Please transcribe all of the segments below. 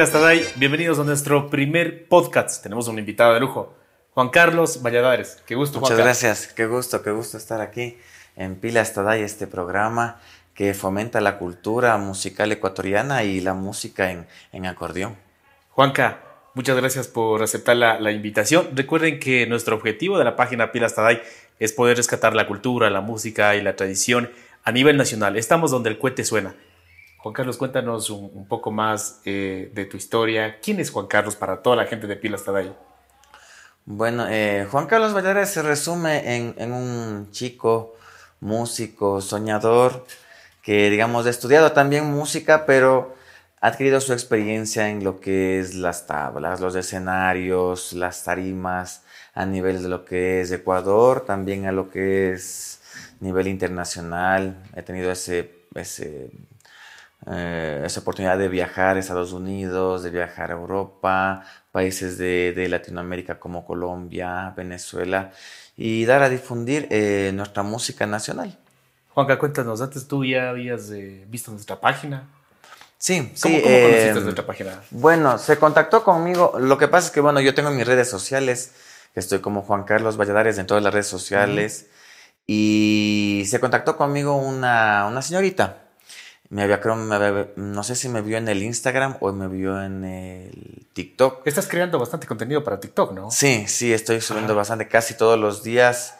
Pila Staday, bienvenidos a nuestro primer podcast. Tenemos un invitado de lujo, Juan Carlos Valladares. Qué gusto, Muchas gracias, qué gusto, qué gusto estar aquí en Pila Staday, este programa que fomenta la cultura musical ecuatoriana y la música en, en acordeón. Juanca, muchas gracias por aceptar la, la, invitación. Recuerden que nuestro objetivo de la página Pila Staday es poder rescatar la cultura, la música y la tradición a nivel nacional. Estamos donde el cohete suena. Juan Carlos, cuéntanos un, poco más eh, de tu historia. ¿Quién es Juan Carlos para toda la gente de Pila Staday? Bueno, eh, Juan Carlos Valladares se resume en, en, un chico músico, soñador, que digamos ha estudiado también música, pero ha adquirido su experiencia en lo que es las tablas, los escenarios, las tarimas, a nivel de lo que es Ecuador, también a lo que es nivel internacional. He tenido ese, ese eh, esa oportunidad de viajar a Estados Unidos, de viajar a Europa, países de, de Latinoamérica como Colombia, Venezuela, y dar a difundir eh, nuestra música nacional. Juanca, cuéntanos, antes tú ya habías eh, visto nuestra página. Sí, ¿Cómo, sí. ¿cómo conociste nuestra página? Bueno, se contactó conmigo. Lo que pasa es que, bueno, yo tengo mis redes sociales, estoy como Juan Carlos Valladares en todas las redes sociales, uh -huh. y se contactó conmigo una, una señorita me había, creo, me había, no sé si me vio en el Instagram o me vio en el TikTok. Estás creando bastante contenido para TikTok, ¿no? Sí, sí, estoy subiendo bastante, casi todos los días.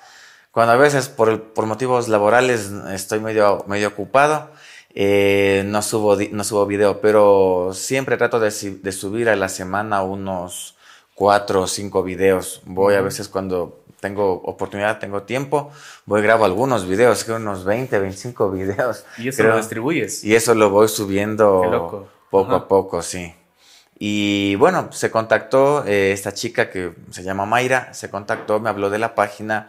Cuando a veces por, por motivos laborales estoy medio, medio ocupado, eh, no, subo, no subo video, pero siempre trato de, de, subir a la semana unos cuatro o cinco videos. Voy a veces cuando tengo oportunidad, tengo tiempo, voy grabo algunos videos, creo unos 20, 25 videos. ¿Y eso creo, lo distribuyes? Y eso lo voy subiendo poco Ajá. a poco, sí. Y bueno, se contactó eh, esta chica que se llama Mayra, se contactó, me habló de la página,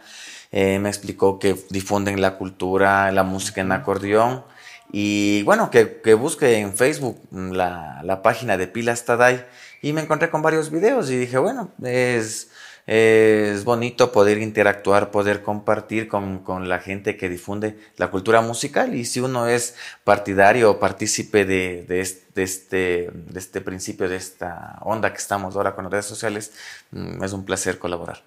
eh, me explicó que difunden la cultura, la música en acordeón. Y bueno, que, que busque en Facebook la, la página de Pilas Taday y me encontré con varios videos y dije, bueno, es es bonito poder interactuar, poder compartir con, con, la gente que difunde la cultura musical y si uno es partidario o partícipe de, de, este, de, este, principio, de esta onda que estamos ahora con las redes sociales, mm, es un placer colaborar.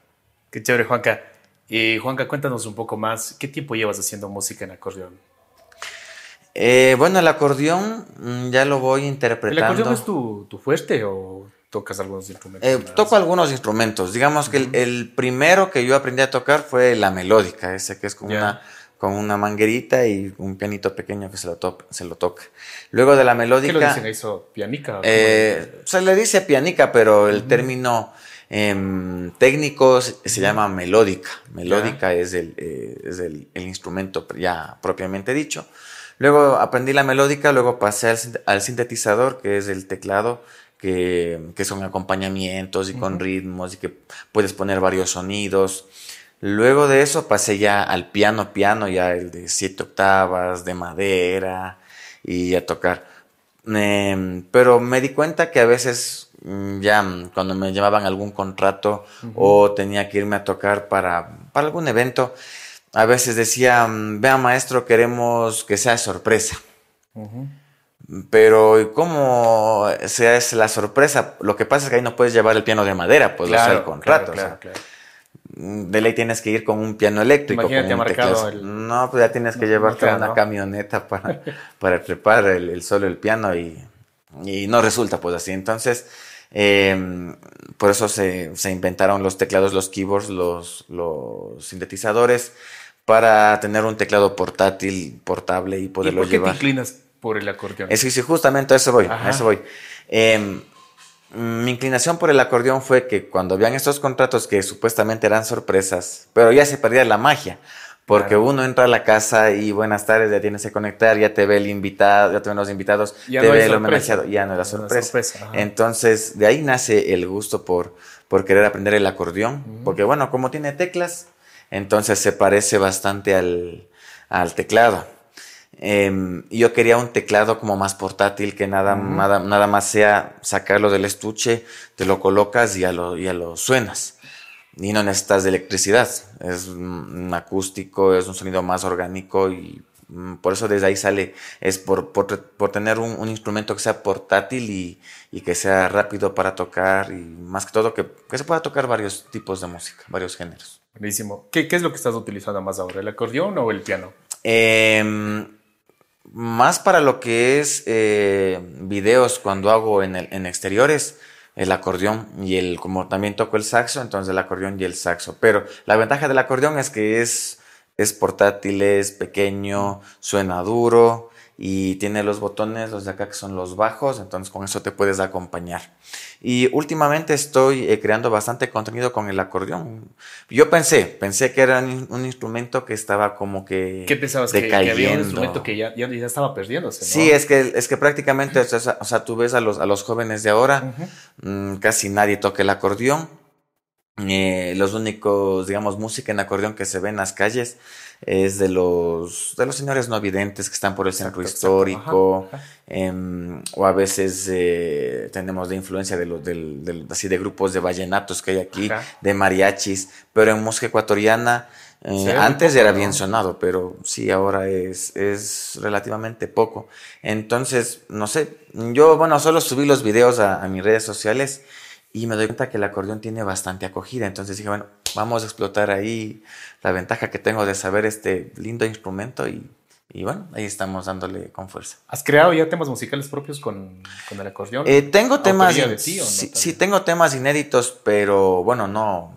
Qué chévere, Juanca. Y Juanca, cuéntanos un poco más, ¿qué tiempo llevas haciendo música en acordeón? Eh, bueno, el acordeón mm, ya lo voy interpretando. ¿El acordeón es tu, tu fuerte o tocas algunos instrumentos? Eh, toco algunos instrumentos. Digamos que uh -huh. el, el, primero que yo aprendí a tocar fue la melódica, ese que es con, yeah. una, con una manguerita y un pianito pequeño que se lo, to se lo toca. Luego de la melódica... ¿Qué lo dicen eso? ¿Pianica? Eh, se le dice pianica, pero el uh -huh. término eh, técnico se, llama melódica. Melódica yeah. es, el, eh, es el, el, instrumento ya propiamente dicho. Luego aprendí la melódica, luego pasé al, al sintetizador, que es el teclado que, que son acompañamientos y con uh -huh. ritmos y que puedes poner varios sonidos. Luego de eso pasé ya al piano, piano, ya el de siete octavas, de madera y a tocar. Eh, pero me di cuenta que a veces mm, ya cuando me llevaban algún contrato uh -huh. o tenía que irme a tocar para, para algún evento, a veces decía, mm, vea maestro, queremos que sea sorpresa. Uh -huh. Pero ¿cómo se es la sorpresa? Lo que pasa es que ahí no puedes llevar el piano de madera, pues claro, o sea, el contrato. Claro, claro, o sea, claro. De ley tienes que ir con un piano eléctrico. Imagínate con un marcado el... No, pues ya tienes que llevarte una ¿no? camioneta para, para trepar el, el, solo el piano y, y no resulta pues así. Entonces, eh, por eso se, se, inventaron los teclados, los keyboards, los, los sintetizadores para tener un teclado portátil, portable y poderlo ¿Y por qué llevar. Te inclinas por el acordeón. Es que sí, justamente a eso voy, Ajá. a eso voy. Eh, mi inclinación por el acordeón fue que cuando habían estos contratos que supuestamente eran sorpresas, pero ya se perdía la magia, porque claro. uno entra a la casa y buenas tardes, ya tienes que conectar, ya te ve el invitado, ya te ven los invitados, ya te no ve el homenajeado, ya no era sorpresa. sorpresa. Entonces, de ahí nace el gusto por, por querer aprender el acordeón, porque bueno, como tiene teclas, entonces se parece bastante al, al teclado. Eh, yo quería un teclado como más portátil, que nada, uh -huh. nada, nada más sea sacarlo del estuche, te lo colocas y ya lo, ya lo suenas. Y no necesitas de electricidad. Es un acústico, es un sonido más orgánico y Mm, por eso desde ahí sale, es por, por, tener un, instrumento que sea portátil y, y, que sea rápido para tocar y más que todo que, que, se pueda tocar varios tipos de música, varios géneros. Buenísimo. ¿Qué, qué es lo que estás utilizando más ahora, el acordeón o el piano? Eh, más para lo que es eh, videos cuando hago en, el, en exteriores, el acordeón y el, como también toco el saxo, entonces el acordeón y el saxo. Pero la ventaja del acordeón es que es, es portátil, es pequeño, suena duro, y tiene los botones, los de acá que son los bajos, entonces con eso te puedes acompañar. Y últimamente estoy eh, creando bastante contenido con el acordeón. Yo pensé, pensé que era un, instrumento que estaba como que ¿Qué pensabas que, había un instrumento que ya, ya, estaba perdiéndose? Sí, es que, es que prácticamente, o sea, tú ves a los, a los jóvenes de ahora, mm, casi nadie toca el acordeón. Eh, los únicos, digamos, música en acordeón que se ve en las calles es de los, de los señores no videntes que están por el centro histórico, em, o a veces eh, tenemos de influencia de, los, del, así de grupos de vallenatos que hay aquí, de mariachis, pero en música ecuatoriana eh, antes era bien sonado, pero sí, ahora es, es relativamente poco. Entonces, no sé, yo, bueno, solo subí los videos a, a mis redes sociales y me doy cuenta que el acordeón tiene bastante acogida. Entonces dije, bueno, vamos a explotar ahí la ventaja que tengo de saber este lindo instrumento y, y bueno, ahí estamos dándole con fuerza. ¿Has creado ya temas musicales propios con, con el acordeón? Eh, tengo temas. De ti, sí, sí, tengo temas inéditos, pero bueno, no,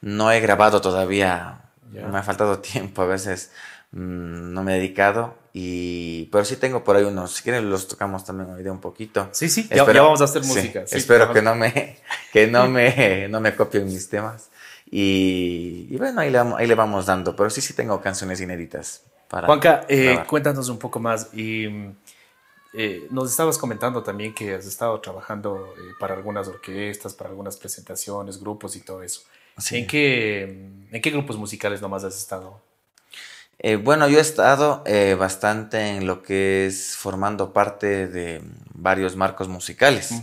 no he grabado todavía. Me ha faltado tiempo a veces. Mm, no me he dedicado. Y, pero sí tengo por ahí unos, si quieren los tocamos también hoy día un poquito. Sí, sí, ya, vamos a hacer música. espero que no me, que no me, no me copien mis temas. Y, bueno, ahí le, ahí le, vamos dando, pero sí, sí tengo canciones inéditas. Para Juanca, eh, cuéntanos un poco más. Y eh, nos estabas comentando también que has estado trabajando eh, para algunas orquestas, para algunas presentaciones, grupos y todo eso. ¿En, qué, ¿En qué grupos musicales nomás has estado? Eh, bueno, yo he estado eh, bastante en lo que es formando parte de varios marcos musicales.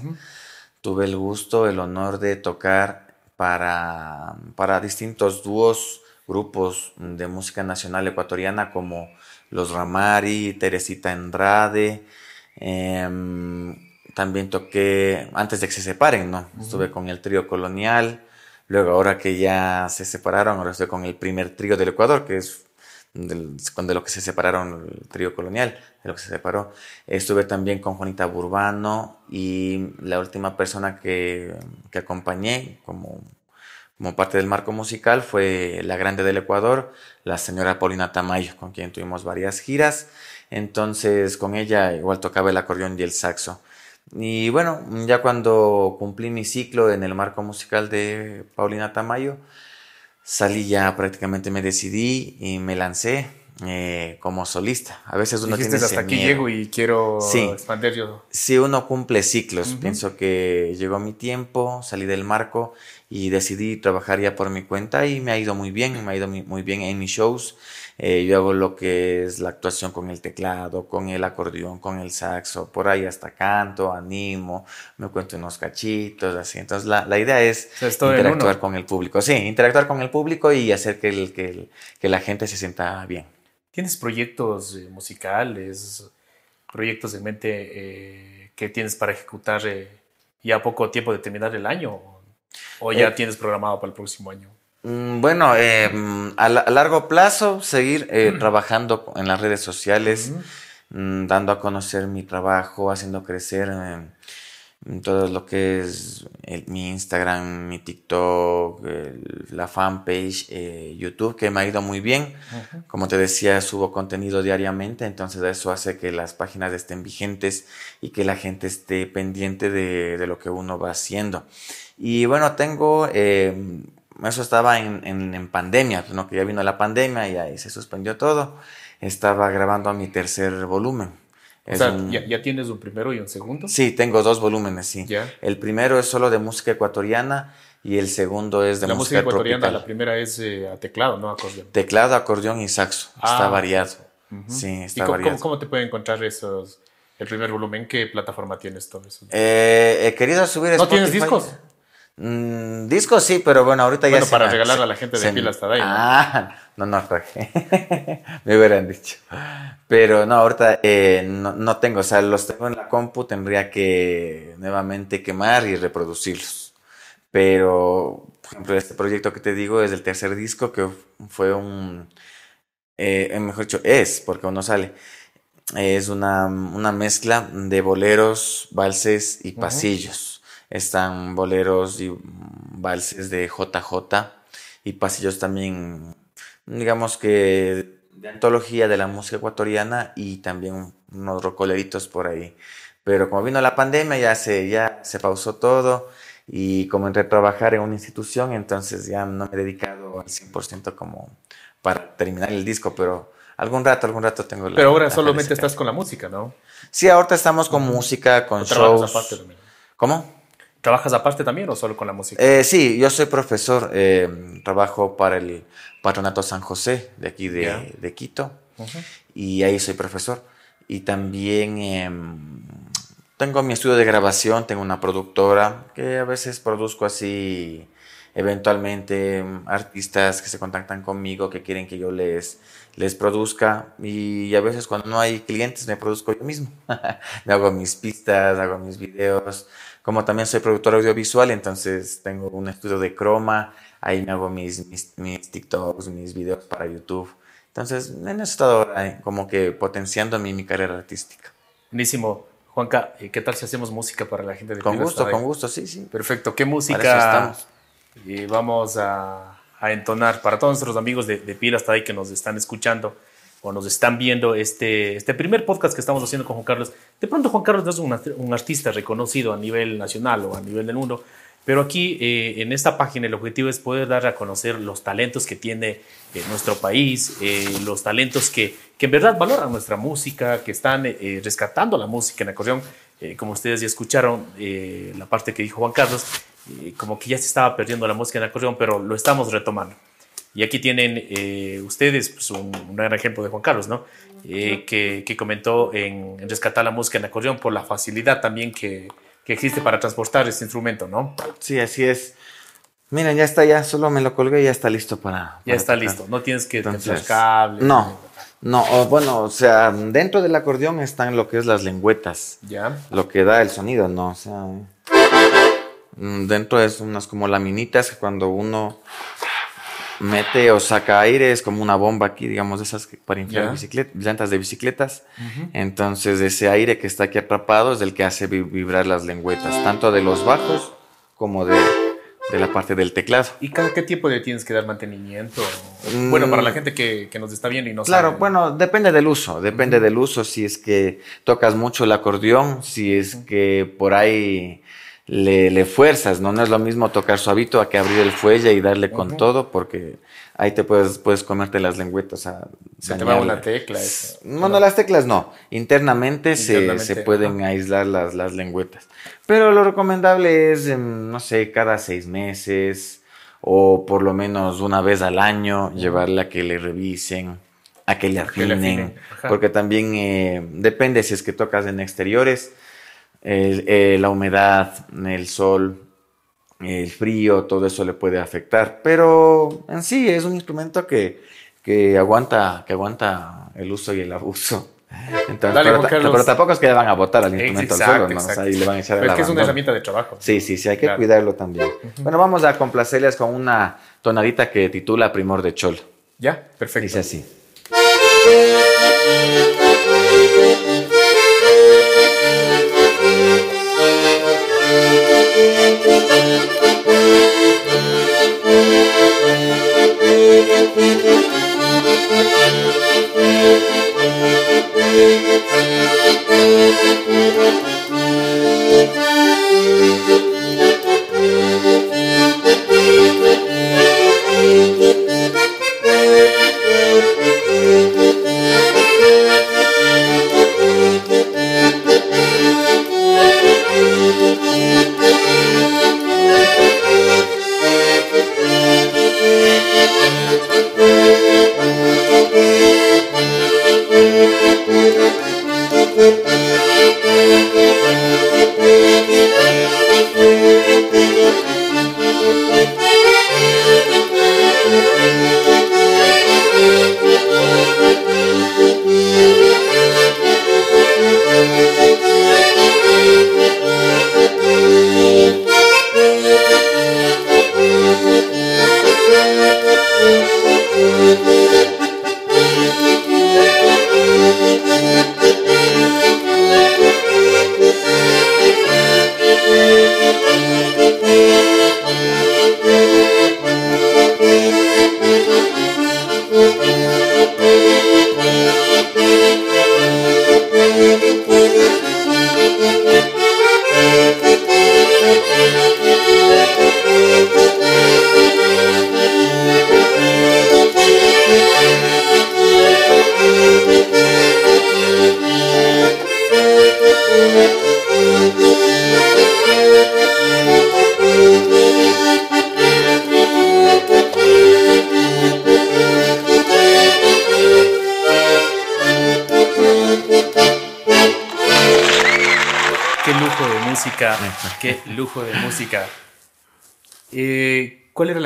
Tuve el gusto, el honor de tocar para, para distintos dúos, grupos de música nacional ecuatoriana como Los Ramari, Teresita Andrade. Em, también toqué, antes de que se separen, ¿no? Estuve con el trío colonial. Luego, ahora que ya se separaron, ahora estoy con el primer trío del Ecuador, que es de lo que se separaron el trío colonial, de lo que se separó. Estuve también con Juanita Burbano y la última persona que, que acompañé como, como parte del marco musical fue la grande del Ecuador, la señora Paulina Tamayo, con quien tuvimos varias giras. Entonces con ella igual tocaba el acordeón y el saxo. Y bueno, ya cuando cumplí mi ciclo en el marco musical de Paulina Tamayo, salí ya prácticamente, me decidí y me lancé eh, como solista. A veces uno tiene hasta aquí llego y quiero expandir yo. Sí, uno cumple ciclos. Pienso que llegó mi tiempo, salí del marco y decidí trabajar ya por mi cuenta y me ha ido muy bien, me ha ido muy bien en mis shows. Eh, yo hago lo que es la actuación con el teclado, con el acordeón, con el saxo, por ahí hasta canto, animo, me cuento unos cachitos, así. Entonces la, la idea es interactuar con el público. Sí, interactuar con el público y hacer que, el, que, que la gente se sienta bien. ¿Tienes proyectos eh, musicales, proyectos en mente eh, que tienes para ejecutar ya poco tiempo de terminar el año? ¿O ya tienes programado para el próximo año? Mm, bueno, eh, a, largo plazo seguir eh, trabajando en las redes sociales, mm, dando a conocer mi trabajo, haciendo crecer eh, todo lo que es mi Instagram, mi TikTok, la fanpage, YouTube, que me ha ido muy bien. Como te decía, subo contenido diariamente, entonces eso hace que las páginas estén vigentes y que la gente esté pendiente de, de lo que uno va haciendo. Y bueno, tengo eso estaba en, en, pandemia, ¿no? que ya vino la pandemia y ahí se suspendió todo. Estaba grabando a mi tercer volumen. o sea, ¿ya, tienes un primero y un segundo? Sí, tengo dos volúmenes, sí. El primero es solo de música ecuatoriana y el segundo es de la música, ecuatoriana. La primera es eh, a teclado, ¿no? Acordeón. Teclado, acordeón y saxo. está ah, variado. Sí, está cómo, variado. Cómo, te pueden encontrar esos, el primer volumen? ¿Qué plataforma tienes todo eso? Eh, he querido subir ¿No tienes discos? Mm, discos sí, pero bueno, ahorita ya Bueno, para regalarle a la gente de Pila hasta ahí. Ah, no, no traje. Me hubieran dicho. Pero no, ahorita eh, no, no tengo, o sea, los tengo en la compu, tendría que nuevamente quemar y reproducirlos. Pero, por ejemplo, este proyecto que te digo es el tercer disco que fue un, eh, mejor dicho, es, porque uno sale. Es una, una mezcla de boleros, valses y pasillos. Están boleros y valses de JJ y pasillos también, digamos que de antología de la música ecuatoriana y también unos rocoleritos por ahí. Pero como vino la pandemia ya se, ya se pausó todo y como entré a trabajar en una institución, entonces ya no me he dedicado al 100% como para terminar el disco, pero algún rato, algún rato tengo la... Pero ahora la solamente felicidad. estás con la música, ¿no? Sí, ahorita estamos con música, con ¿O trabajas shows. aparte? ¿Cómo? ¿Trabajas aparte también o solo con la música? Eh, sí, yo soy profesor, eh, trabajo para el Patronato San José de aquí de, Ya. de Quito Ujú. y ahí soy profesor. Y también em, tengo mi estudio de grabación, tengo una productora que a veces produzco así eventualmente em, artistas que se contactan conmigo que quieren que yo les, les produzca y a veces cuando no hay clientes me produzco yo mismo. me hago mis pistas, hago mis videos. Como también soy productor audiovisual, entonces tengo un estudio de croma, ahí me hago mis, mis, mis TikToks, mis videos para YouTube. Entonces, en eso estado ahora, eh, como que potenciando mi, mi carrera artística. Buenísimo. Juanca, eh, ¿qué tal si hacemos música para la gente de Con gusto, con gusto, sí, sí. Perfecto. ¿Qué música estamos. eh, vamos a, a entonar para todos nuestros amigos de, de Pila hasta ahí que nos están escuchando o nos están viendo este, este primer podcast que estamos haciendo con Juan Carlos? De pronto Juan Carlos no es un, un artista reconocido a nivel nacional o a nivel del mundo, pero aquí eh, en esta página el objetivo es poder dar a conocer los talentos que tiene eh, nuestro país, eh, los talentos que, que en verdad valoran nuestra música, que están eh, rescatando la música en acordeón. Eh, como ustedes ya escucharon eh, la parte que dijo Juan Carlos, como que ya se estaba perdiendo la música en acordeón, pero lo estamos retomando. Y aquí tienen eh, ustedes pues, un, un gran ejemplo de Juan Carlos, ¿no? Eh, que, que comentó en, en rescatar la música en acordeón por la facilidad también que, que existe para transportar este instrumento, ¿no? Sí, así es. Miren, ya está, ya solo me lo colgué y ya está listo para. Ya está tocar. listo, no tienes que Entonces, cables. No, no, o bueno, o sea, dentro del acordeón están lo que es las lengüetas, Ya, lo que da el sonido, ¿no? O sea, mm, dentro es unas como laminitas que cuando uno mete o saca aire es como una bomba aquí, digamos, de esas que para inflar Ya. bicicleta- llantas de bicicletas. Entonces, ese aire que está aquí atrapado es el que hace vi- vibrar las lengüetas, tanto de los bajos como de, de la parte del teclado. ¿Y cada qué tiempo le tienes que dar mantenimiento? Mm. Bueno, para la gente que, que nos está viendo y no Claro, sabe. bueno, depende del uso, depende del uso, si es que tocas mucho el acordeón, si es que por ahí le, le fuerzas, ¿no? No es lo mismo tocar suavito a que abrir el fuelle y darle con todo, porque ahí te puedes, puedes comerte las lengüetas a Se te va una tecla. eso. No, no, las teclas no. Internamente, se- Internamente, se, pueden aislar las, las lengüetas. Pero lo recomendable es, em, no sé, cada seis meses o por lo menos una vez al año, llevarla a que le revisen, a que le afinen. Porque también eh, depende si es que tocas en exteriores, el- eh, la humedad, el sol, el frío, todo eso le puede afectar. Pero en sí es un instrumento que, que aguanta, que aguanta el uso y el abuso. Entonces, Dale, pero, Carlos. pero tampoco es que le van a botar al instrumento Exacto, al suelo, ¿no? O sea, ahí le van a echar Pero el es que es una herramienta de trabajo. Sí, sí, sí, hay que Claro. cuidarlo también. Bueno, vamos a complacerles con una tonadita que titula Primor de Cholo. Ya, perfecto. Dice así.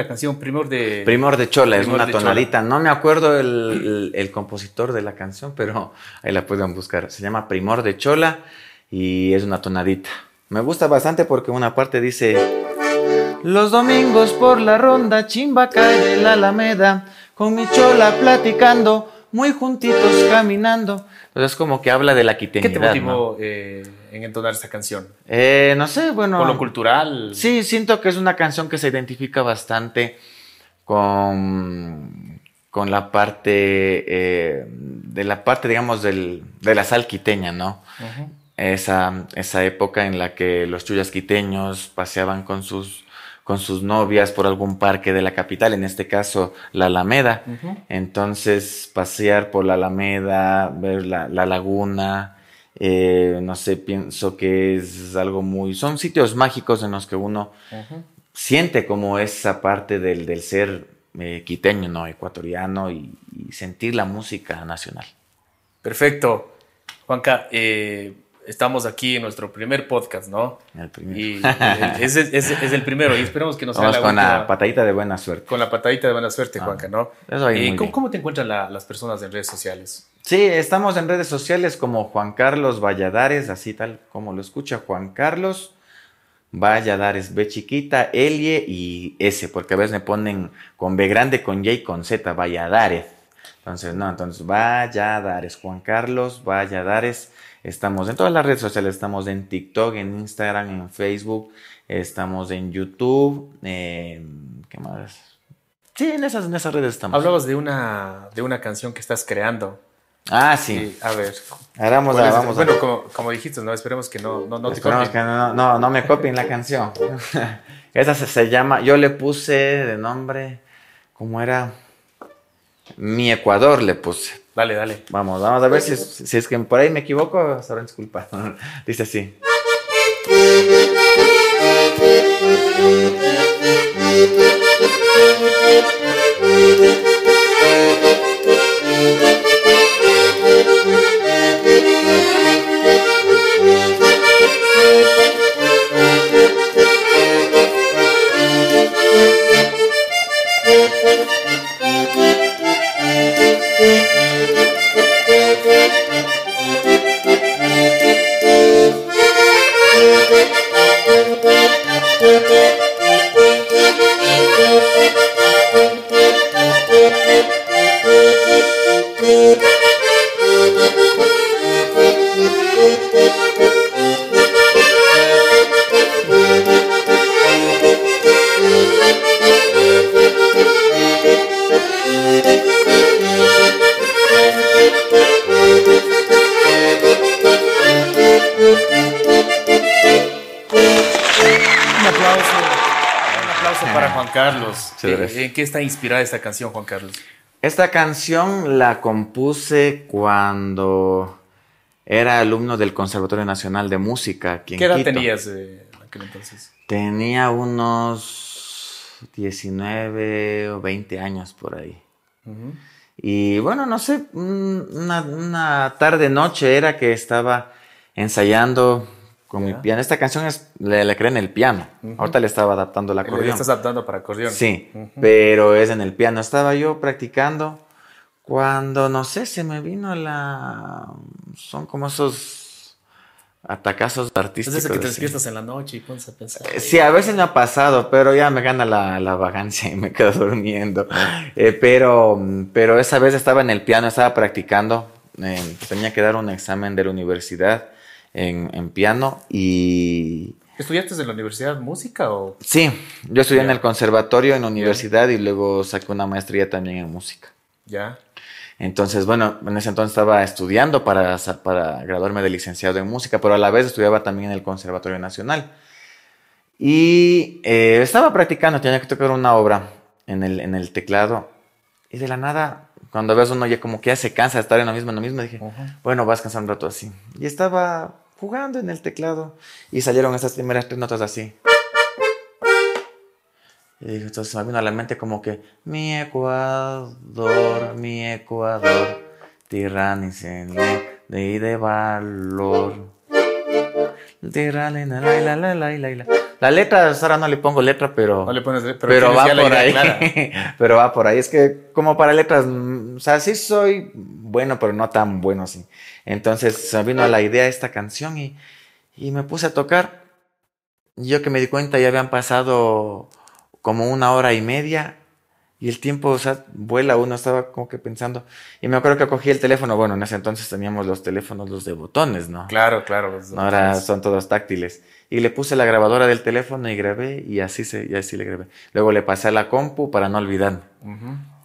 Canción? Primor de... Primor de Chola, es una tonadita. No me acuerdo el, el, compositor de la canción, pero ahí la pueden buscar. Se llama Primor de Chola y es una tonadita. Me gusta bastante porque una parte dice... Los domingos por la ronda, chimba calle la Alameda, con mi chola platicando, muy juntitos caminando. Entonces como que habla de la quiteñidad. ¿Qué te motivó eh, en entonar esta canción? Eh, no sé, bueno... ¿Por lo cultural? Sí, siento que es una canción que se identifica bastante con, con la parte, eh, de la parte, digamos, del, de la sal quiteña, ¿no? esa, esa época en la que los chuyas quiteños paseaban con sus con sus novias por algún parque de la capital, en este caso la Alameda. Entonces, pasear por la Alameda, ver la, laguna, eh, no sé, pienso que es algo muy... Son sitios mágicos en los que uno siente como esa parte del, del ser eh, quiteño, ¿no? Ecuatoriano y, y, sentir la música nacional. Perfecto. Juanca, eh, estamos aquí en nuestro primer podcast, ¿no? El primero. Y es, es, es, el primero y esperemos que nos Vamos con la patadita de buena suerte. Con la patadita de buena suerte, ah, Juanca, ¿no? ¿Y ¿cómo, ¿cómo, te encuentran las personas en redes sociales? Sí, estamos en redes sociales como Juan Carlos Valladares, así tal como lo escucha Juan Carlos. Valladares, B chiquita, Elie y S, porque a veces me ponen con B grande, con Y y con Z, Valladares. Entonces, no, entonces Valladares, Juan Carlos Valladares. Estamos en todas las redes sociales, estamos en TikTok, en Instagram, en Facebook, estamos en YouTube, ¿qué más? Sí, en esas, en esas redes estamos. Hablabas de una, de una canción que estás creando. Ah, sí. a ver. Ahora vamos a, vamos bueno, Como, como, dijiste, no, esperemos que no, no, no te copien. Que no, no, no me copien la canción. Esa se, se llama, yo le puse de nombre, ¿cómo era? Mi Ecuador le puse. Dale, dale. Vamos, vamos a ver si es, si es que por ahí me equivoco, sabrán disculpar. Dice así. qué está inspirada esta canción, Juan Carlos? Esta canción la compuse cuando era alumno del Conservatorio Nacional de Música. Aquí ¿Qué edad tenías eh, aquel entonces? Tenía unos 19 o 20 años por ahí. Y bueno, no sé, una, una tarde-noche era que estaba ensayando con mi piano. Esta canción es, le, le en el piano. Ahorita le estaba adaptando la acordeón. Le estás adaptando para acordeón. Sí, pero es en el piano. Estaba yo practicando cuando, no sé, se me vino la... Son como esos atacazos artísticos. Es que te despiertas en la noche y pones a pensar. Eh, sí, a veces me ha pasado, pero ya me gana la, la vagancia y me quedo durmiendo. Eh, pero, pero esa vez estaba en el piano, estaba practicando. Eh, tenía que dar un examen de la universidad en, piano y... ¿Estudiaste en la universidad música o...? Sí, yo estudié en el conservatorio, en la universidad y luego saqué una maestría también en música. Ya. Entonces, bueno, en ese entonces estaba estudiando para, para graduarme de licenciado en música, pero a la vez estudiaba también en el Conservatorio Nacional. Y eh, estaba practicando, tenía que tocar una obra en el, en el teclado. Y de la nada, cuando ves uno ya como que ya se cansa de estar en lo mismo, en lo mismo, dije, bueno, vas cansando un rato así. Y estaba jugando en el teclado y salieron esas primeras tres notas así. Y entonces me vino a la mente como que mi Ecuador, mi Ecuador, tiranicenle de de valor. La letra, ahora no le pongo letra, pero. No le pones letra, pero, va por ahí. pero va por ahí. Es que, como para letras, mm, o sea, sí soy bueno, pero no tan bueno así. Entonces se me vino la idea esta canción y, y me puse a tocar. Yo que me di cuenta, ya habían pasado como una hora y media y el tiempo, o sea, vuela, uno estaba como que pensando. Y me acuerdo que cogí el teléfono, bueno, en ese entonces teníamos los teléfonos, los de botones, ¿no? Claro, claro. Ahora son todos táctiles. Y le puse la grabadora del teléfono y grabé y así, se, y así le grabé. Luego le pasé a la compu para no olvidar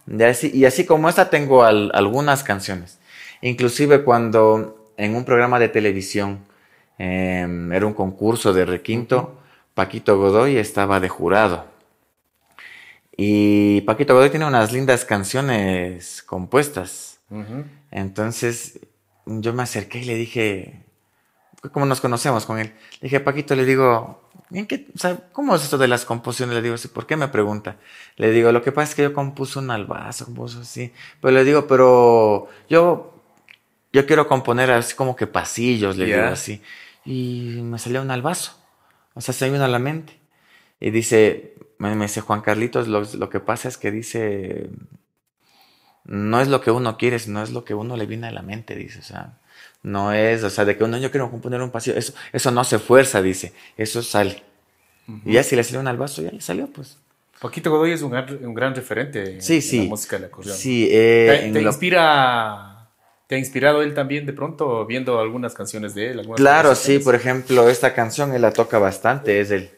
y, así, y así como esta tengo algunas canciones. Inclusive cuando en un programa de televisión em, era un concurso de requinto, Paquito Godoy estaba de jurado. Y Paquito Godoy tiene unas lindas canciones compuestas. Entonces yo me acerqué y le dije, como nos conocemos con él, le dije, Paquito, le digo, qué, ¿cómo es esto de las composiciones? Le digo, sí, ¿por qué me pregunta? Le digo, lo que pasa es que yo compuse un albazo, compuso así. Pero le digo, pero yo, yo quiero componer así como que pasillos, le digo así. Y me salió un albazo. O sea, se me vino a la mente. Y dice, me, dice Juan Carlitos, lo, que pasa es que dice, no es lo que uno quiere, sino es lo que uno le viene a la mente, dice, o sea, no es, o sea, de que uno, yo quiero componer un pasillo, eso, eso no se fuerza, dice, eso sale. Y ya si le salió un albazo, ya le salió, pues. Paquito Godoy es un gran, referente sí, en la música de la acordeón. Sí, eh, ¿Te, inspira, ¿Te ha inspirado él también de pronto viendo algunas canciones de él? Claro, sí, por ejemplo, esta canción él la toca bastante, es el...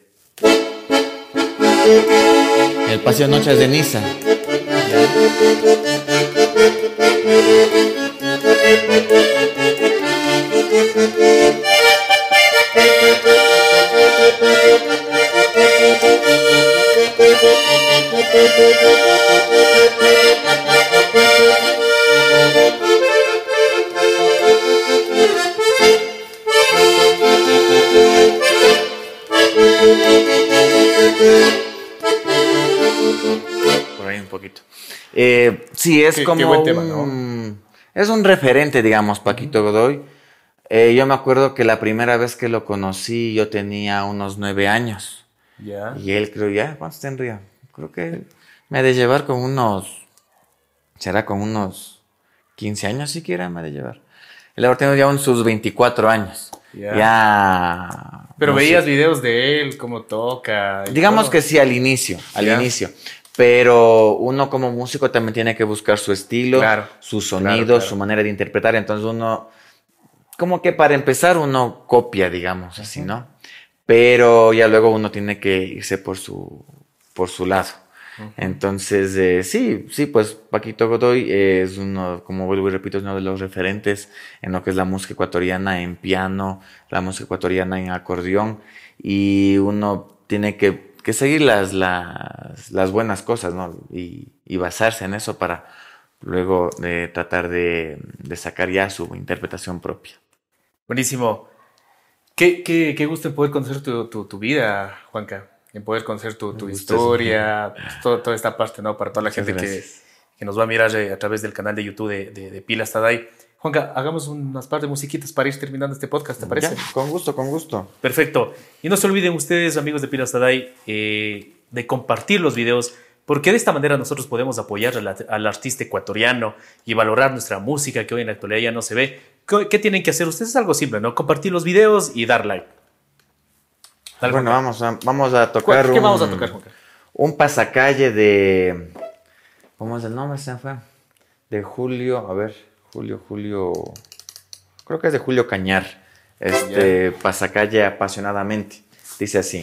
El Paseo Noches de Niza. Por ahí un poquito. Eh, sí, es como. un, Es un referente, digamos, Paquito Godoy. Eh, yo me acuerdo que la primera vez que lo conocí, yo tenía unos nueve años. Ya. Y él creo, ya, ¿cuántos tendría? Creo que me ha de llevar con unos. Será con unos 15 años siquiera me ha de llevar. Él ahora tiene ya sus 24 años. Ya. Pero veías videos de él, cómo toca. Digamos que sí, al inicio, al inicio. Pero uno como músico también tiene que buscar su estilo, su sonido, su manera de interpretar. Entonces uno, como que para empezar uno copia, digamos así, ¿no? Pero ya luego uno tiene que irse por su, por su lado. Entonces, eh, sí, sí, pues Paquito Godoy es uno, como vuelvo y repito, es uno de los referentes en lo que es la música ecuatoriana en piano, la música ecuatoriana en acordeón, y uno tiene que, seguir las, las, buenas cosas, ¿no? Y, basarse en eso para luego de tratar de, sacar ya su interpretación propia. Buenísimo. Qué, qué, qué gusto poder conocer tu, tu, tu vida, Juanca en poder conocer tu, tu historia, pues, toda esta parte, ¿no? Para toda la gente que, que, nos va a mirar eh, a través del canal de YouTube de, de, de Pilas Taday. Juanca, hagamos unas par de musiquitas para ir terminando este podcast, ¿te parece? con gusto, con gusto. Perfecto. Y no se olviden ustedes, amigos de Pilas Taday, eh, de compartir los videos, porque de esta manera nosotros podemos apoyar al, artista ecuatoriano y valorar nuestra música que hoy en la actualidad ya no se ve. ¿Qué, ¿Qué, tienen que hacer ustedes? Es algo simple, ¿no? Compartir los videos y dar like bueno, vamos a, vamos a tocar. ¿Qué un, vamos a tocar, Un pasacalle de. ¿Cómo es el nombre? Se fue. De Julio. A ver, Julio, Julio. Creo que es de Julio Cañar. Este pasacalle apasionadamente. Dice así.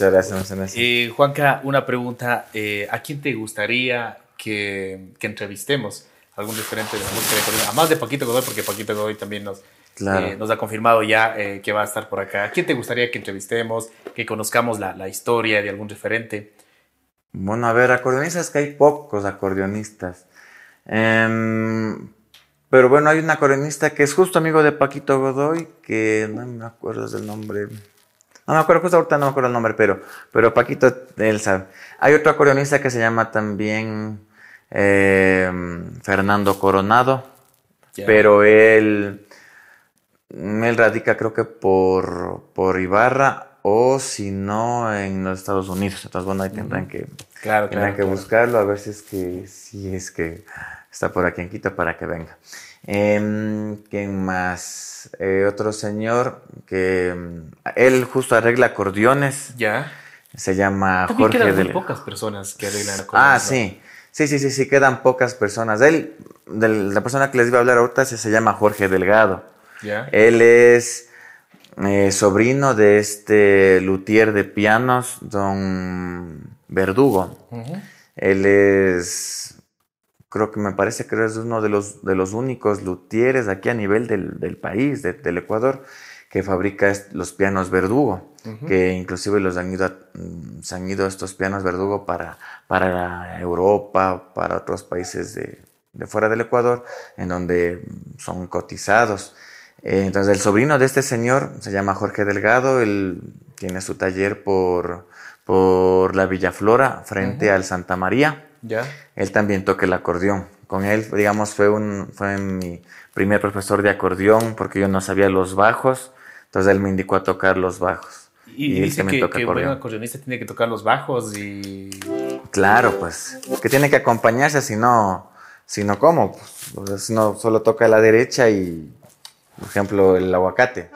muchas gracias, muchas gracias. Eh, Juanca, una pregunta. Eh, ¿A quién te gustaría que, que entrevistemos? ¿Algún diferente de la música de Colombia? Además de Paquito Godoy, porque Paquito Godoy también nos, Claro. eh, nos ha confirmado ya eh, que va a estar por acá. ¿A quién te gustaría que entrevistemos? Que conozcamos la, la historia de algún referente. Bueno, a ver, acordeonistas que hay pocos acordeonistas. Em, pero bueno, hay un acordeonista que es justo amigo de Paquito Godoy, que no me acuerdo del nombre. No me acuerdo, justo ahorita no me acuerdo el nombre, pero, pero Paquito, él sabe. Hay otro acordeonista que se llama también em, Fernando Coronado, pero él, él radica creo que por, por Ibarra o si no en los Estados Unidos. Entonces, bueno, ahí tendrán que, Claro, tendrán claro. que claro. buscarlo a ver si es que, si es que está por aquí en Quito para que venga. Em, ¿Quién más? Eh, otro señor que em, él justo arregla acordeones, Ya. se llama También Jorge quedan muy del... pocas personas que arreglan acordeones, Ah, ¿no? sí. Sí, sí, sí, sí, quedan pocas personas. Él, de la persona que les iba a hablar ahorita, se, se llama Jorge Delgado. Ya. Él es eh, sobrino de este luthier de pianos, don Verdugo. Él es, creo que me parece que es uno de los, de los únicos luthieres aquí a nivel del, del país, de- del Ecuador, que fabrica los pianos Verdugo, que inclusive los han ido, a- mm, se han ido estos pianos Verdugo para, para Europa, para otros países de, de fuera del Ecuador, en donde son cotizados. Eh, Entonces, el sobrino de este señor se llama Jorge Delgado, él tiene su taller por, por la Villaflora, frente al Santa María. Ya. Él también toca el acordeón. Con él, digamos, fue, un, fue mi primer profesor de acordeón porque yo no sabía los bajos. Entonces él me indicó a tocar los bajos. Y, él dice también que, toca que buen acordeón. acordeonista tiene que tocar los bajos y... Claro, pues, que tiene que acompañarse, si no, si no, ¿cómo? Pues, si no, solo toca la derecha y, por ejemplo, el aguacate.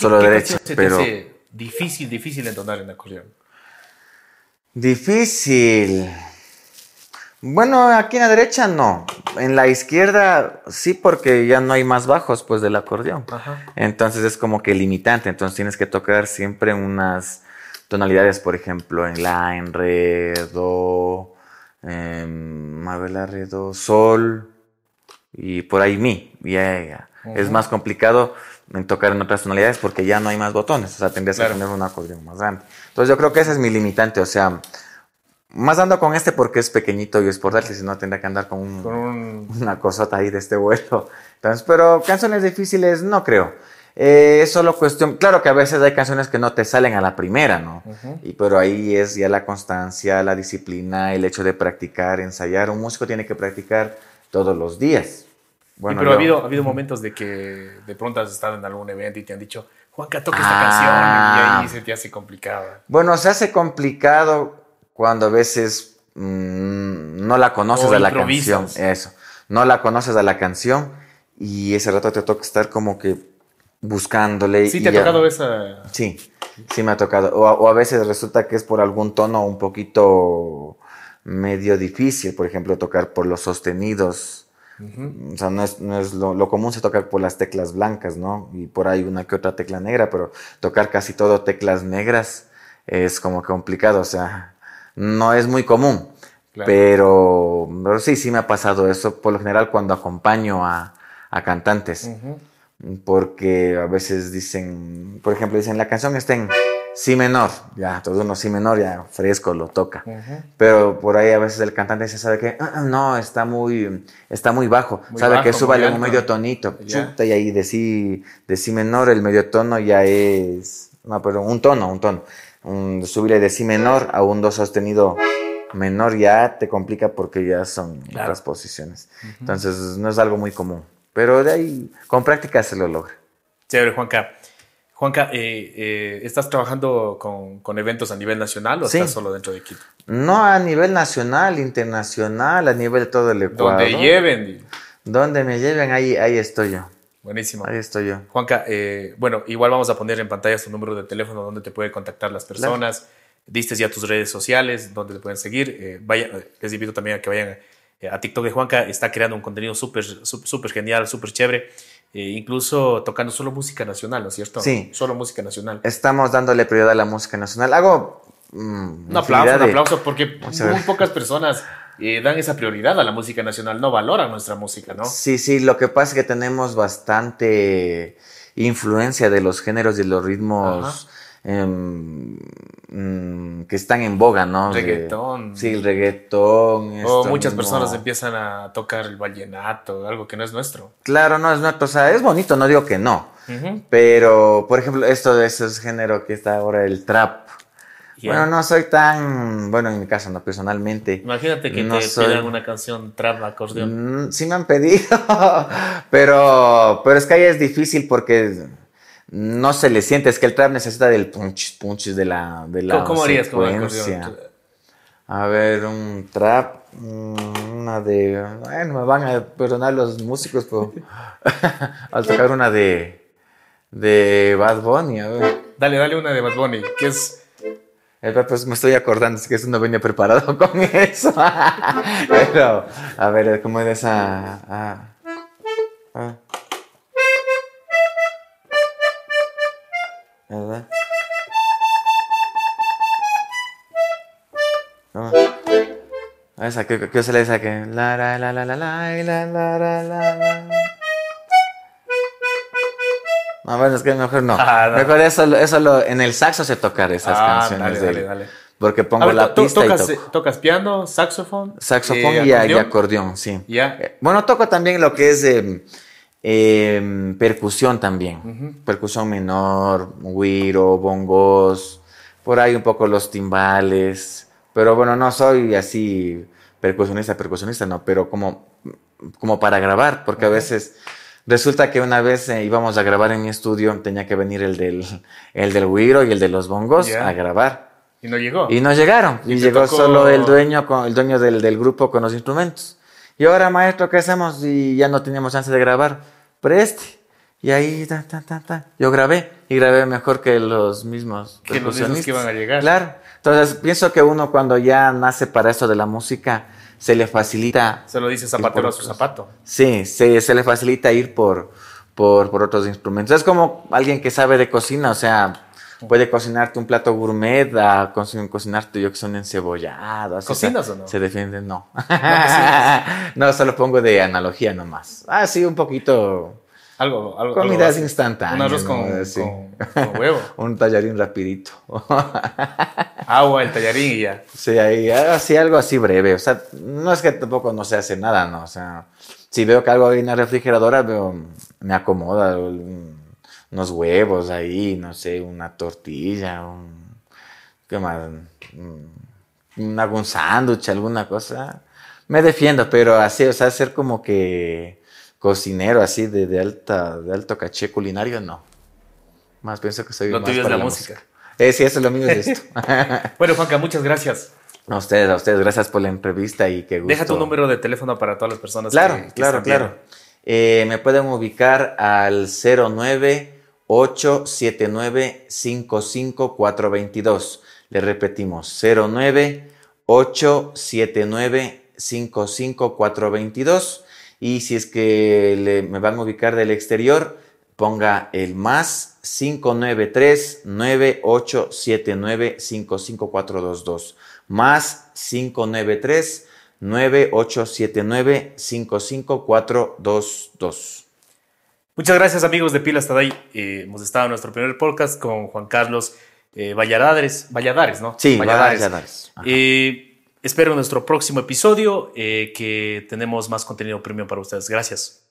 Solo ¿Qué derecha, pero difícil, difícil entonar en acordeón. difícil. Bueno, aquí en la derecha no. En la izquierda sí, porque ya no hay más bajos, pues, del acordeón. Ajá. Entonces es como que limitante. Entonces tienes que tocar siempre unas tonalidades, por ejemplo, en la, en re, do, em, a ver, la, re, do, sol y por ahí mi. Ya, ya. Es más complicado en tocar en otras tonalidades porque ya no hay más botones. O sea, tendrías Claro. que tener un acordeón más grande. Entonces yo creo que ese es mi limitante. O sea, más ando con este porque es pequeñito y es portátil, si no tendría que andar con un, Con un... una cosota ahí de este vuelo. Entonces, pero canciones difíciles no creo. Eh, es solo cuestión, claro que a veces hay canciones que no te salen a la primera, ¿no? Y pero ahí es ya la constancia, la disciplina, el hecho de practicar, ensayar. Un músico tiene que practicar todos los días. Y Bueno, pero ha habido, ha habido momentos de que de pronto has estado en algún evento y te han dicho, Juanca, toca esta Ah. canción y ahí se te hace complicado. Bueno, se hace complicado cuando a veces mm, no la conoces O a la canción. Eso. No la conoces a la canción y ese rato te toca estar como que buscándole. Sí, te ha ya- tocado esa... Sí, sí me ha tocado. O a, o a veces resulta que es por algún tono un poquito medio difícil, por ejemplo, tocar por los sostenidos. O sea, no es, no es lo, lo común se tocar por las teclas blancas, ¿no? Y por ahí una que otra tecla negra, pero tocar casi todo teclas negras es como complicado, o sea, no es muy común. Claro. Pero, pero sí, sí me ha pasado eso, por lo general cuando acompaño a, a cantantes porque a veces dicen, por ejemplo, dicen la canción está en si menor, ya, todo uno si menor, ya fresco lo toca. Pero por ahí a veces el cantante dice, ¿sabe qué? "Ah, ah, no, está muy, está muy bajo. Muy ¿Sabe que Súbale un alto". medio tonito. Chuta, y ahí de si, de si menor, el medio tono ya es, no, pero un tono, un tono. Un, subirle de si menor a un do sostenido menor ya te complica porque ya son Claro. otras posiciones. Entonces no es algo muy común. Pero de ahí, con práctica se lo logra. Chévere, Juanca. Juanca, eh, eh, ¿estás trabajando con, con eventos a nivel nacional o Sí. estás solo dentro de Quito? No a nivel nacional, internacional, a nivel de todo el Ecuador. Donde lleven. Donde me lleven, ahí, ahí estoy yo. Buenísimo. Ahí estoy yo. Juanca, eh, bueno, igual vamos a poner en pantalla su número de teléfono donde te puede contactar las personas. diste ya tus redes sociales, donde te pueden seguir. Eh, vaya, les invito también a que vayan eh, a TikTok de Juanca. Está creando un contenido súper súper genial, súper chévere. Eh, incluso tocando solo música nacional, ¿no es cierto? Sí. Solo música nacional. Estamos dándole prioridad a la música nacional. Hago... Mm, un aplauso, un aplauso, porque muy pocas personas dan esa prioridad a la música nacional, no valoran nuestra música, ¿no? Sí, sí, lo que pasa es que tenemos bastante influencia de los géneros y los ritmos em, mm, que están en boga, ¿no? Reggaetón. sí, el reggaetón. O muchas personas empiezan a tocar el vallenato, algo que no es nuestro. Claro, no es nuestro. O sea, es bonito, no digo que no. Pero, por ejemplo, esto de ese género que está ahora el trap. Bueno, no soy tan, bueno, en mi caso, no personalmente. Imagínate que te pidan una canción trap acordeón. Mm, sí me han pedido, pero, pero es que ahí es difícil porque no se le siente, es que el trap necesita del punch, punch de la, de la ¿Cómo, harías con acordeón? A ver, un trap, una de, bueno, me van a perdonar los músicos, pero al tocar una de, de Bad Bunny, a ver. Dale, dale una de Bad Bunny, que es pues me estoy acordando, es que eso no venía preparado con eso. Pero, a ver, ¿cómo es esa? Ah, ah. Esa, ¿qué, qué se le dice que? La, la, la, la, la, la, la, la, la, la. No, bueno, es que mejor no. Ah, mejor eso, eso lo, en el saxo se tocar esas ah, canciones. Dale, dale, Porque pongo la pista tocas, y toco. ¿Tocas piano, saxofón? Saxofón y, acordeón? sí. Eh, bueno, toco también lo que es eh, percusión también. Percusión menor, guiro, bongos, por ahí un poco los timbales. Pero bueno, no soy así percusionista, percusionista, no, pero como, como para grabar, porque a veces Resulta que una vez eh, íbamos a grabar en mi estudio, tenía que venir el del, el del güiro y el de los bongos a grabar. Y no llegó. Y no llegaron. Y, llegó solo el dueño, con, el dueño del, del, grupo con los instrumentos. Y ahora, maestro, ¿qué hacemos? Y ya no teníamos chance de grabar. Preste. Y ahí, ta, ta, ta, ta. yo grabé. Y grabé mejor que los mismos que los mismos que iban a llegar. Claro. Entonces, pienso que uno cuando ya nace para eso de la música, se le facilita. Se lo dice zapatero a su zapato. Sí, se, se le facilita ir por, por, por, otros instrumentos. Es como alguien que sabe de cocina, o sea, puede cocinarte un plato gourmet, a cocinarte yo que son encebollados. ¿Cocinas o, no? Se defiende, no. No, solo pongo de analogía nomás. Ah, sí, un poquito algo, algo, Comidas instantáneas. Un arroz con, huevo. un tallarín rapidito. Agua, el tallarín y ya. Sí, ahí, así, algo así breve. O sea, no es que tampoco no se hace nada, ¿no? O sea, si veo que algo hay en la refrigeradora, veo, me acomoda unos huevos ahí, no sé, una tortilla, un, ¿qué más? Un, algún sándwich, alguna cosa. Me defiendo, pero así, o sea, hacer como que cocinero así de, de, alta, de alto caché culinario, no. Más pienso que soy no más para la, la música. Eh, sí, eso es lo mío de esto. bueno, Juanca, muchas gracias. A ustedes, a ustedes, gracias por la entrevista y que gusto. Deja tu número de teléfono para todas las personas. Claro, claro, claro. Eh, me pueden ubicar al 09 879 55422. Le repetimos, 09 879 55422 y si es que me van a ubicar del exterior, ponga el más 593-9879-55422. Más 593-9879-55422. Muchas gracias amigos de Pilas Taday. Eh, hemos estado en nuestro primer podcast con Juan Carlos eh, Valladares, Valladares, ¿no? Sí, Valladares. Valladares. Espero nuestro próximo episodio, eh, que tenemos más contenido premium para ustedes. Gracias.